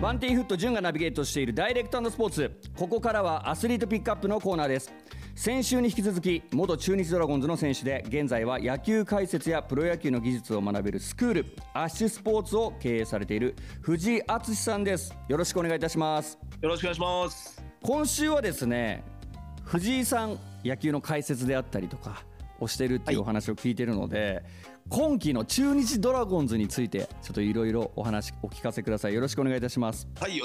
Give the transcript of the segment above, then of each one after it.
ワンティーフット潤がナビゲートしているダイレクトスポーツ。ここからはアスリートピックアップのコーナーです。先週に引き続き元中日ドラゴンズの選手で現在は野球解説やプロ野球の技術を学べるスクールアッシュスポーツを経営されている藤井敦さんです。よろしくお願いいたします。よろしくお願いします。今週はですね藤井さん野球の解説であったりとかをしてるっていうお話を聞いてるので、はい、今季の中日ドラゴンズについてちょっといろいろお話お聞かせください。よろしくお願いいたします。はい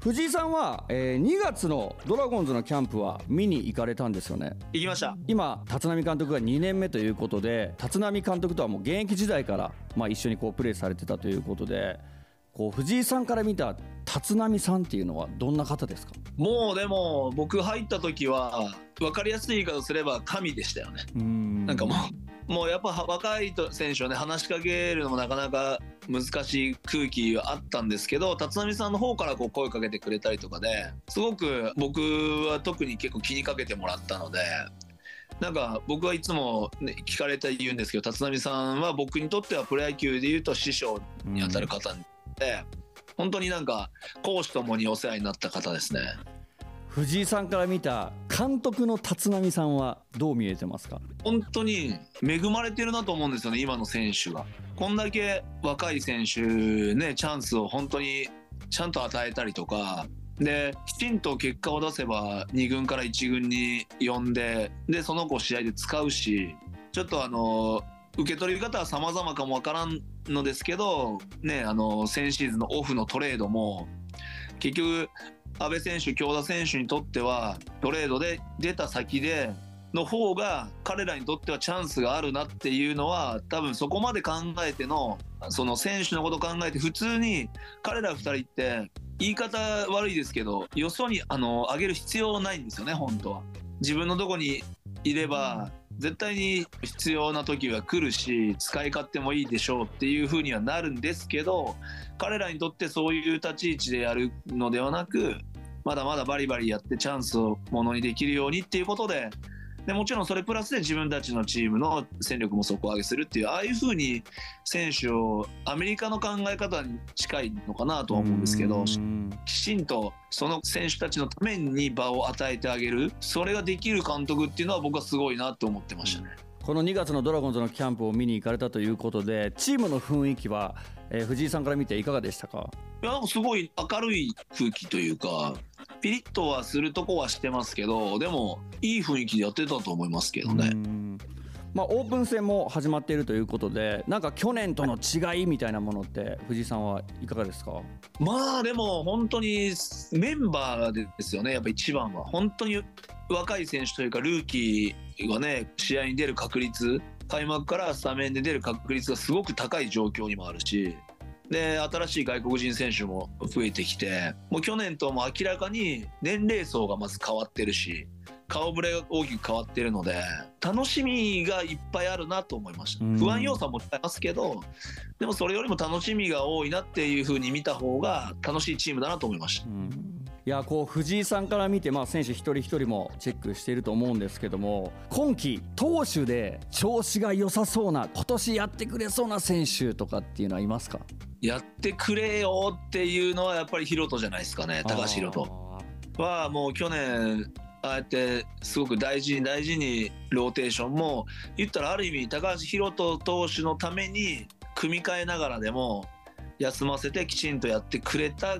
藤井さんは、えー、2月のドラゴンズのキャンプは見に行かれたんですよね。行きました。今立浪監督が2年目ということで立浪監督とはもう現役時代から、まあ、一緒にこうプレーされてたということでこう藤井さんから見た立浪さんっていうのはどんな方ですか？もうでも僕入った時は分かりやすい言い方すれば神でしたよね。なんかもうもうやっぱ若い選手をね話しかけるのもなかなか難しい空気はあったんですけど立浪さんの方からこう声かけてくれたりとかですごく僕は特に結構気にかけてもらったのでなんか僕はいつも、ね、聞かれて言うんですけど立浪さんは僕にとってはプロ野球でいうと師匠にあたる方で、本当になんか講師ともにお世話になった方ですね。藤井さんから見た監督の立浪さんはどう見えてますか？本当に恵まれてるなと思うんですよね今の選手がこんだけ若い選手ねチャンスを本当にちゃんと与えたりとかできちんと結果を出せば2軍から1軍に呼んででその子を試合で使うしちょっとあの受け取り方は様々かもわからんのですけど、ね、あの、先シーズンのオフのトレードも、結局、阿部選手、京田選手にとっては、トレードで出た先で、の方が彼らにとってはチャンスがあるなっていうのは多分そこまで考えてのその選手のこと考えて普通に彼ら2人って言い方悪いですけどよそにあの上げる必要ないんですよね本当は。自分のとこにいれば絶対に必要な時は来るし使い勝手もいいでしょうっていうふうにはなるんですけど彼らにとってそういう立ち位置でやるのではなくまだまだバリバリやってチャンスをものにできるようにっていうことででもちろんそれプラスで自分たちのチームの戦力も底上げするっていうああいうふうに選手をアメリカの考え方に近いのかなとは思うんですけどきちんとその選手たちのために場を与えてあげる。それができる監督っていうのは僕はすごいなと思ってましたね。この2月のドラゴンズのキャンプを見に行かれたということでチームの雰囲気は、えー、藤井さんから見ていかがでしたか？いやすごい明るい空気というかピリッとはするとこはしてますけどでもいい雰囲気でやってたと思いますけどね。まあ、オープン戦も始まっているということでなんか去年との違いみたいなものって藤井さんはいかがですか？まあでも本当にメンバーですよねやっぱ一番は。本当に若い選手というかルーキーがね試合に出る確率開幕からスタメンで出る確率がすごく高い状況にもあるしで新しい外国人選手も増えてきてもう去年とも明らかに年齢層がまず変わってるし顔ぶれが大きく変わってるので楽しみがいっぱいあるなと思いました。不安要素もありますけどでもそれよりも楽しみが多いなっていうふうに見た方が楽しいチームだなと思いました。いやこう藤井さんから見て、まあ、選手一人一人もチェックしていると思うんですけども今季投手で調子が良さそうな今年やってくれそうな選手とかっていうのはいますか？やってくれよっていうのはやっぱりヒロトじゃないですかね。高橋宏斗はもう去年ああやってすごく大事に大事にローテーションも言ったらある意味高橋宏斗投手のために組み替えながらでも休ませてきちんとやってくれた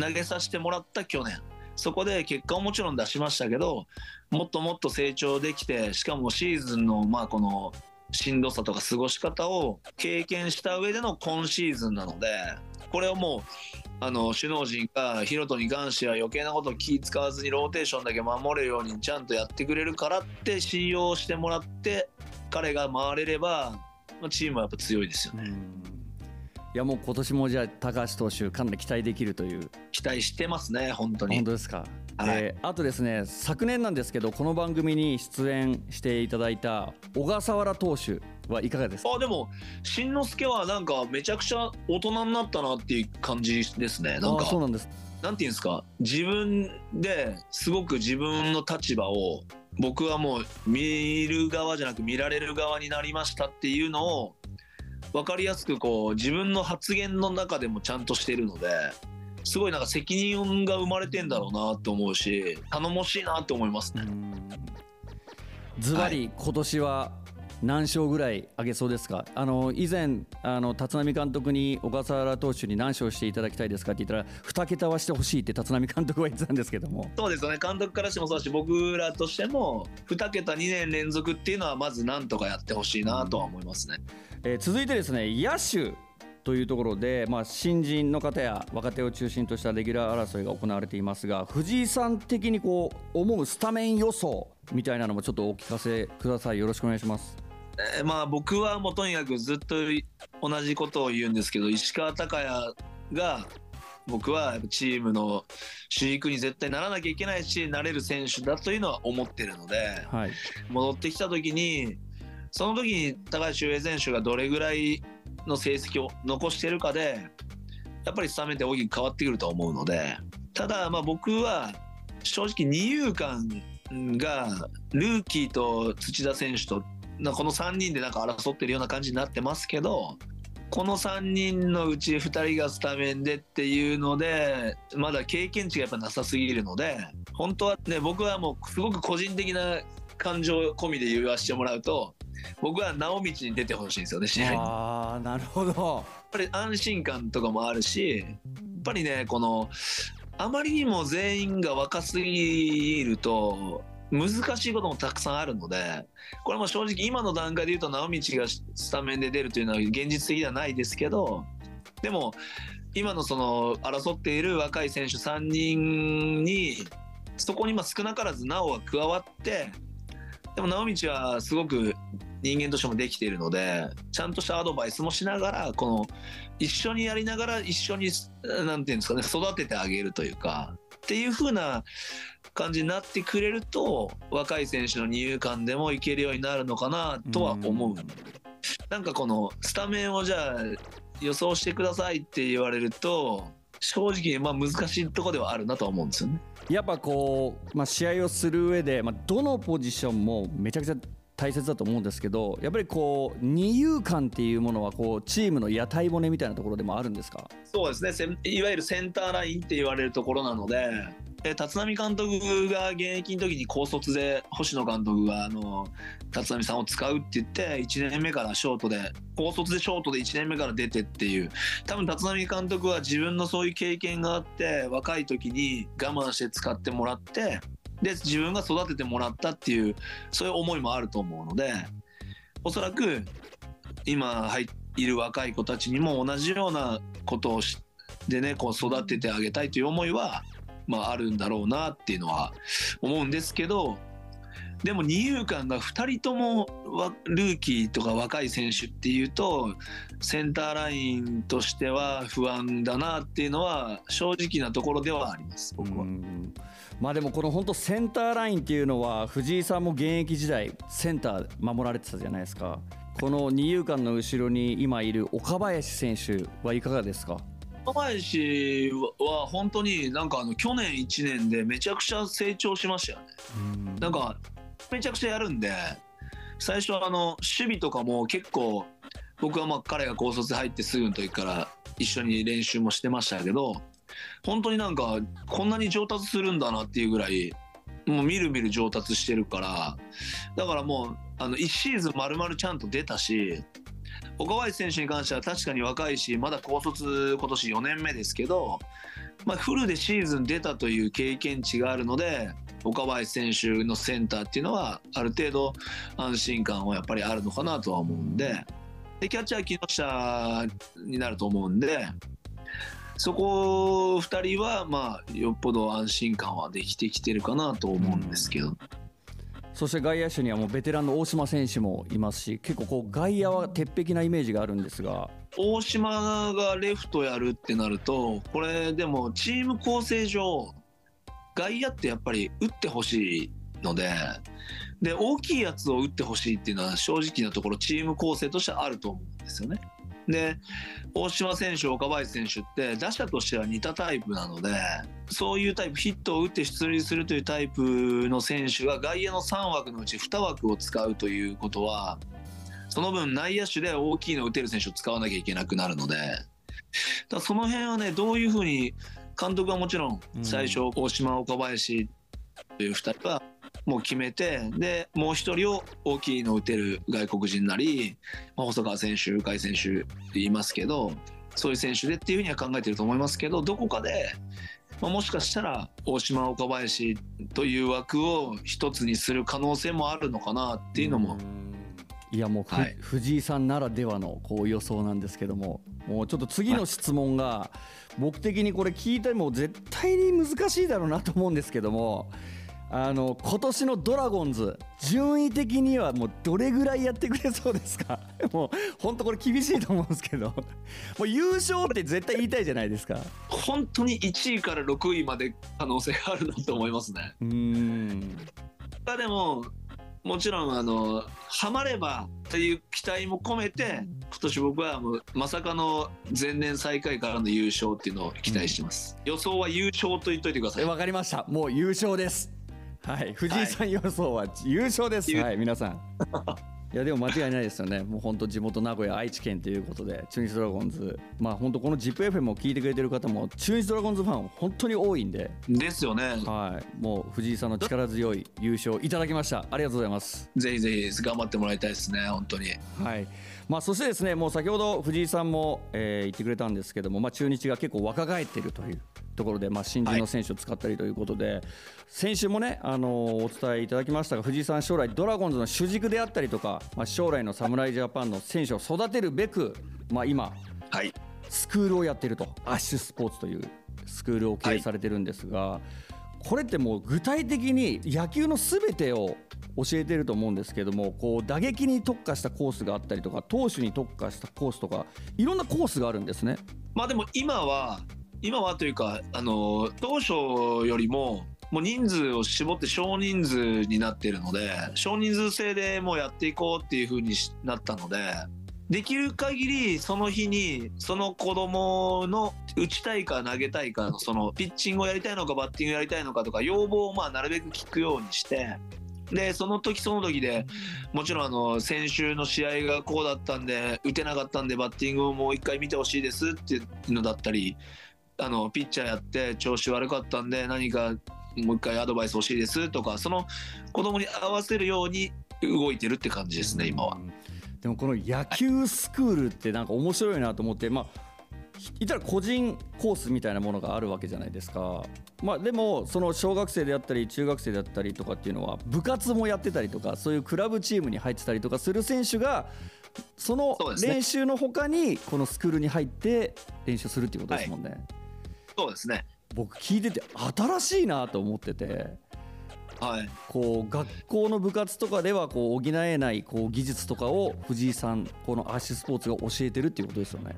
投げさせてもらった去年。そこで結果をもちろん出しましたけどもっともっと成長できてしかもシーズンのまあこのしんどさとか過ごし方を経験した上での今シーズンなのでこれをもうあの首脳陣がヒロトに関しては余計なことを気使わずにローテーションだけ守れるようにちゃんとやってくれるからって信用してもらって彼が回れればチームはやっぱ強いですよね。いやもう今年もじゃあ高橋投手かなり期待できるという。期待してますね本当に。本当ですか、はい、えー、あとですね昨年なんですけどこの番組に出演していただいた小笠原投手はいかがですか？あでもしんのすけはなんかめちゃくちゃ大人になったなっていう感じですねなんか。そうなんです。なんていうんですか？自分ですごく自分の立場を僕はもう見る側じゃなく見られる側になりましたっていうのを分かりやすくこう自分の発言の中でもちゃんとしてるのですごいなんか責任が生まれてんだろうなと思うし頼もしいなと思いますね。ズバリ今年は何勝ぐらい上げそうですか？あの以前あの立浪監督に小笠原投手に何勝していただきたいですかって言ったら2桁はしてほしいって立浪監督は言ってたんですけども。そうですよね。監督からしてもそうだし僕らとしても2桁2年連続っていうのはまずなんとかやってほしいなとは思いますね、えー、続いてですね野手というところで、まあ、新人の方や若手を中心としたレギュラー争いが行われていますが藤井さん的にこう思うスタメン予想みたいなのもちょっとお聞かせください。よろしくお願いします。えー、まあ僕はもうとにかくずっと同じことを言うんですけど石川昂弥が僕はチームの主軸に絶対ならなきゃいけないしなれる選手だというのは思ってるので、はい、戻ってきた時にその時に高橋周平選手がどれぐらいの成績を残してるかでやっぱりスタメンって大きく変わってくると思うのでただまあ僕は正直二遊間がルーキーと土田選手とこの3人でなんか争ってるような感じになってますけどこの3人のうち2人がスタメンでっていうのでまだ経験値がやっぱなさすぎるので本当はね僕はもうすごく個人的な感情込みで言わせてもらうと僕は直道に出てほしいんですよね試合に。あなるほどやっぱり安心感とかもあるしやっぱりねこのあまりにも全員が若すぎると難しいこともたくさんあるのでこれも正直今の段階で言うと直道がスタメンで出るというのは現実的ではないですけどでも今のその争っている若い選手3人にそこに今少なからず直が加わってでも直道はすごく人間としてもできているのでちゃんとしたアドバイスもしながらこの一緒にやりながら一緒に何て言うんですかね育ててあげるというかっていう風な感じになってくれると若い選手の二遊間でもいけるようになるのかなとは思う、うん、なんかこのスタメンをじゃあ予想してくださいって言われると正直まあ難しいところではあるなとは思うんですよね。やっぱこう、まあ、試合をする上で、まあ、どのポジションもめちゃくちゃ大切だと思うんですけどやっぱりこう二遊間っていうものはこうチームの屋台骨みたいなところでもあるんですか？そうですね。いわゆるセンターラインって言われるところなので立浪監督が現役の時に高卒で星野監督があの立浪さんを使うって言って1年目からショートで高卒でショートで1年目から出てっていう多分立浪監督は自分のそういう経験があって若い時に我慢して使ってもらってで自分が育ててもらったっていうそういう思いもあると思うのでおそらく今入いる若い子たちにも同じようなことをしでねこう育ててあげたいという思いはまあ、あるんだろうなっていうのは思うんですけどでも二遊間が2人ともルーキーとか若い選手っていうとセンターラインとしては不安だなっていうのは正直なところではあります僕は。まあでもこの本当センターラインっていうのは藤井さんも現役時代センター守られてたじゃないですか。この二遊間の後ろに今いる岡林選手はいかがですか？若林は本当になんかあの去年1年でめちゃくちゃ成長しましたよね。ん。なんかめちゃくちゃやるんで最初はあの守備とかも結構僕はまあ彼が高卒入ってすぐの時から一緒に練習もしてましたけど本当になんかこんなに上達するんだなっていうぐらいもうみるみる上達してるからだからもうあの1シーズン丸々ちゃんと出たし岡林選手に関しては確かに若いしまだ高卒今年4年目ですけど、まあ、フルでシーズン出たという経験値があるので岡林選手のセンターっていうのはある程度安心感はやっぱりあるのかなとは思うんででキャッチャー木下になると思うんでそこ2人はまあよっぽど安心感はできてきてるかなと思うんですけど。そして外野手にはもうベテランの大島選手もいますし結構こう外野は鉄壁なイメージがあるんですが大島がレフトやるってなるとこれでもチーム構成上外野ってやっぱり打ってほしいのでで大きいやつを打ってほしいっていうのは正直なところチーム構成としてあると思うんですよね。で大島選手、岡林選手って打者としては似たタイプなのでそういうタイプヒットを打って出塁するというタイプの選手が外野の3枠のうち2枠を使うということはその分内野手で大きいのを打てる選手を使わなきゃいけなくなるのでだその辺はねどういうふうに監督はもちろん最初大島岡林という2人はもう決めてでもう1人を大きいの打てる外国人なり、まあ、細川選手甲斐選手言いますけどそういう選手でっていうふうには考えてると思いますけどどこかで、まあ、もしかしたら大島岡林という枠を一つにする可能性もあるのかなっていうのも。いやもう、はい、藤井さんならではのこう予想なんですけどももうちょっと次の質問が僕的にこれ聞いても絶対に難しいだろうなと思うんですけどもあの今年のドラゴンズ順位的にはもうどれぐらいやってくれそうですか？もう本当これ厳しいと思うんですけど。もう優勝って絶対言いたいじゃないですか。本当に1位から6位まで可能性があるなと思いますね。うん。でももちろんあのハマればという期待も込めて今年僕はもうまさかの前年最下位からの優勝っていうのを期待してます、うん、予想は優勝と言っといてください。わかりました。もう優勝ですはい。藤井さん予想は優勝です、はい、はい、皆さん。いやでも間違いないですよね、もう本当、地元名古屋、愛知県ということで、中日ドラゴンズ、まあ本当、この ZIPFM を聞いてくれてる方も、中日ドラゴンズファン、本当に多いんで、ですよね、はい、もう藤井さんの力強い優勝いただきました、ありがとうございます。ぜひぜひ頑張ってもらいたいですね、本当に。はいまあ、そしてですねもう先ほど藤井さんも、えー、言ってくれたんですけども、まあ、中日が結構若返っているというところで、まあ、新人の選手を使ったりということで、はい、先週もね、あのー、お伝えいただきましたが藤井さん将来ドラゴンズの主軸であったりとか、まあ、将来の侍ジャパンの選手を育てるべく、まあ、今、はい、スクールをやっていると。アッシュスポーツというスクールを経営されてるんですが、はい、これってもう具体的に野球のすべてを教えてると思うんですけどもこう打撃に特化したコースがあったりとか投手に特化したコースとかいろんなコースがあるんですね。まあでも今は今はというかあの当初よりももう人数を絞って少人数になっているので少人数制でもうやっていこうっていう風になったのでできる限りその日にその子供の打ちたいか投げたいかのそのピッチングをやりたいのかバッティングやりたいのかとか要望をまあなるべく聞くようにしてでその時その時でもちろんあの先週の試合がこうだったんで打てなかったんでバッティングをもう一回見てほしいですっていうのだったりあのピッチャーやって調子悪かったんで何かもう一回アドバイス欲しいですとかその子供に合わせるように動いてるって感じですね今は。でもこの野球スクールってなんか面白いなと思ってまあ言ったら個人コースみたいなものがあるわけじゃないですか。まあ、でもその小学生であったり中学生であったりとかっていうのは部活もやってたりとかそういうクラブチームに入ってたりとかする選手がその練習のほかにこのスクールに入って練習するっていうことですもんね。はいそうですね僕聞いてて新しいなと思ってて。はい、こう学校の部活とかではこう補えないこう技術とかを藤井さんこのアーシスポーツが教えてるっていうことですよね。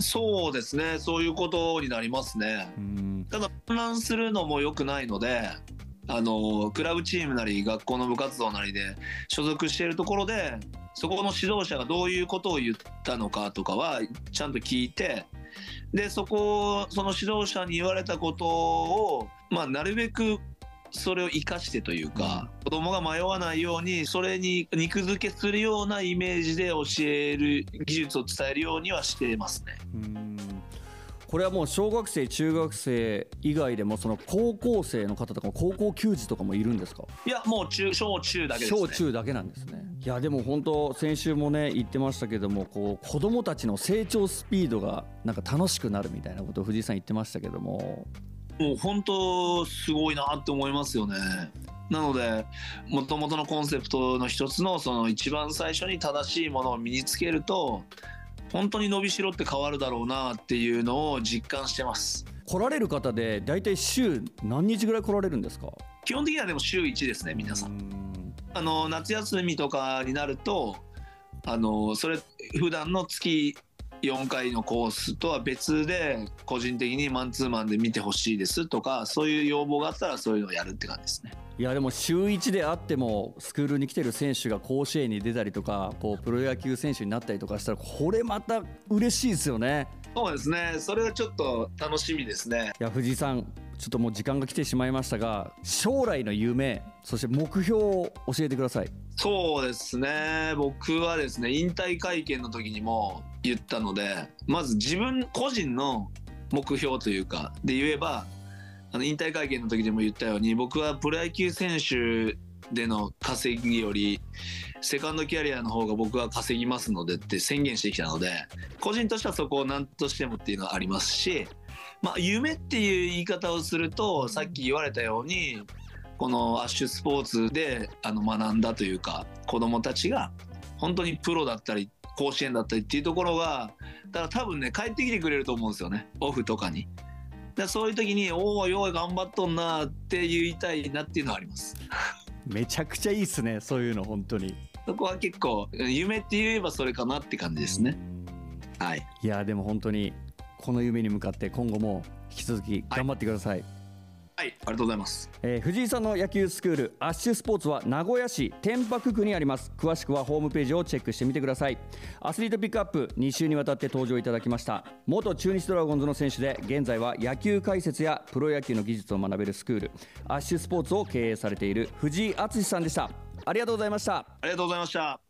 そうですねそういうことになりますね。ただ混乱するのも良くないのであのクラブチームなり学校の部活動なりで所属しているところでそこの指導者がどういうことを言ったのかとかはちゃんと聞いてでそこその指導者に言われたことを、まあ、なるべくそれを生かしてというか、子供が迷わないようにそれに肉付けするようなイメージで教える技術を伝えるようにはしてますね。これはもう小学生中学生以外でもその高校生の方とか高校球児とかもいるんですか？いやもう中小中だけです、ね、小中だけなんですね。いやでも本当先週もね言ってましたけどもこう子供たちの成長スピードがなんか楽しくなるみたいなことを藤井さん言ってましたけどももう本当すごいなって思いますよね。なのでもともとのコンセプトの一つのその一番最初に正しいものを身につけると本当に伸びしろって変わるだろうなっていうのを実感してます。来られる方で大体週何日ぐらい来られるんですか？基本的にはでも週1ですね皆さん。あの夏休みとかになるとあのそれ普段の月4回のコースとは別で個人的にマンツーマンで見てほしいですとかそういう要望があったらそういうのをやるって感じですね。いやでも週1であってもスクールに来てる選手が甲子園に出たりとかこうプロ野球選手になったりとかしたらこれまた嬉しいですよね。そうですねそれはちょっと楽しみですね。いや藤井さんちょっともう時間が来てしまいましたが将来の夢そして目標を教えてくださいそうですね僕はですね引退会見の時にも言ったのでまず自分個人の目標というかで言えばあの引退会見の時でも言ったように僕はプロ野球選手での稼ぎよりセカンドキャリアの方が僕は稼ぎますのでって宣言してきたので個人としてはそこを何としてもっていうのはありますし、まあ、夢っていう言い方をするとさっき言われたようにこのアッシュスポーツであの学んだというか子どもたちが本当にプロだったり甲子園だったりっていうところがだから多分ね帰ってきてくれると思うんですよねオフとかに。だそういう時に「おおよい頑張っとんな」って言いたいなっていうのはあります。めちゃくちゃいいっすねそういうの本当にそこは結構夢って言えばそれかなって感じですね。はい。いやでも本当にこの夢に向かって今後も引き続き頑張ってください、はい、ありがとうございます。えー藤井さんの野球スクールアッシュスポーツは名古屋市天白区にあります。詳しくはホームページをチェックしてみてください。アスリートピックアップ2週にわたって登場いただきました。元中日ドラゴンズの選手で現在は野球解説やプロ野球の技術を学べるスクール。アッシュスポーツを経営されている藤井敦さんでした。ありがとうございました。ありがとうございました。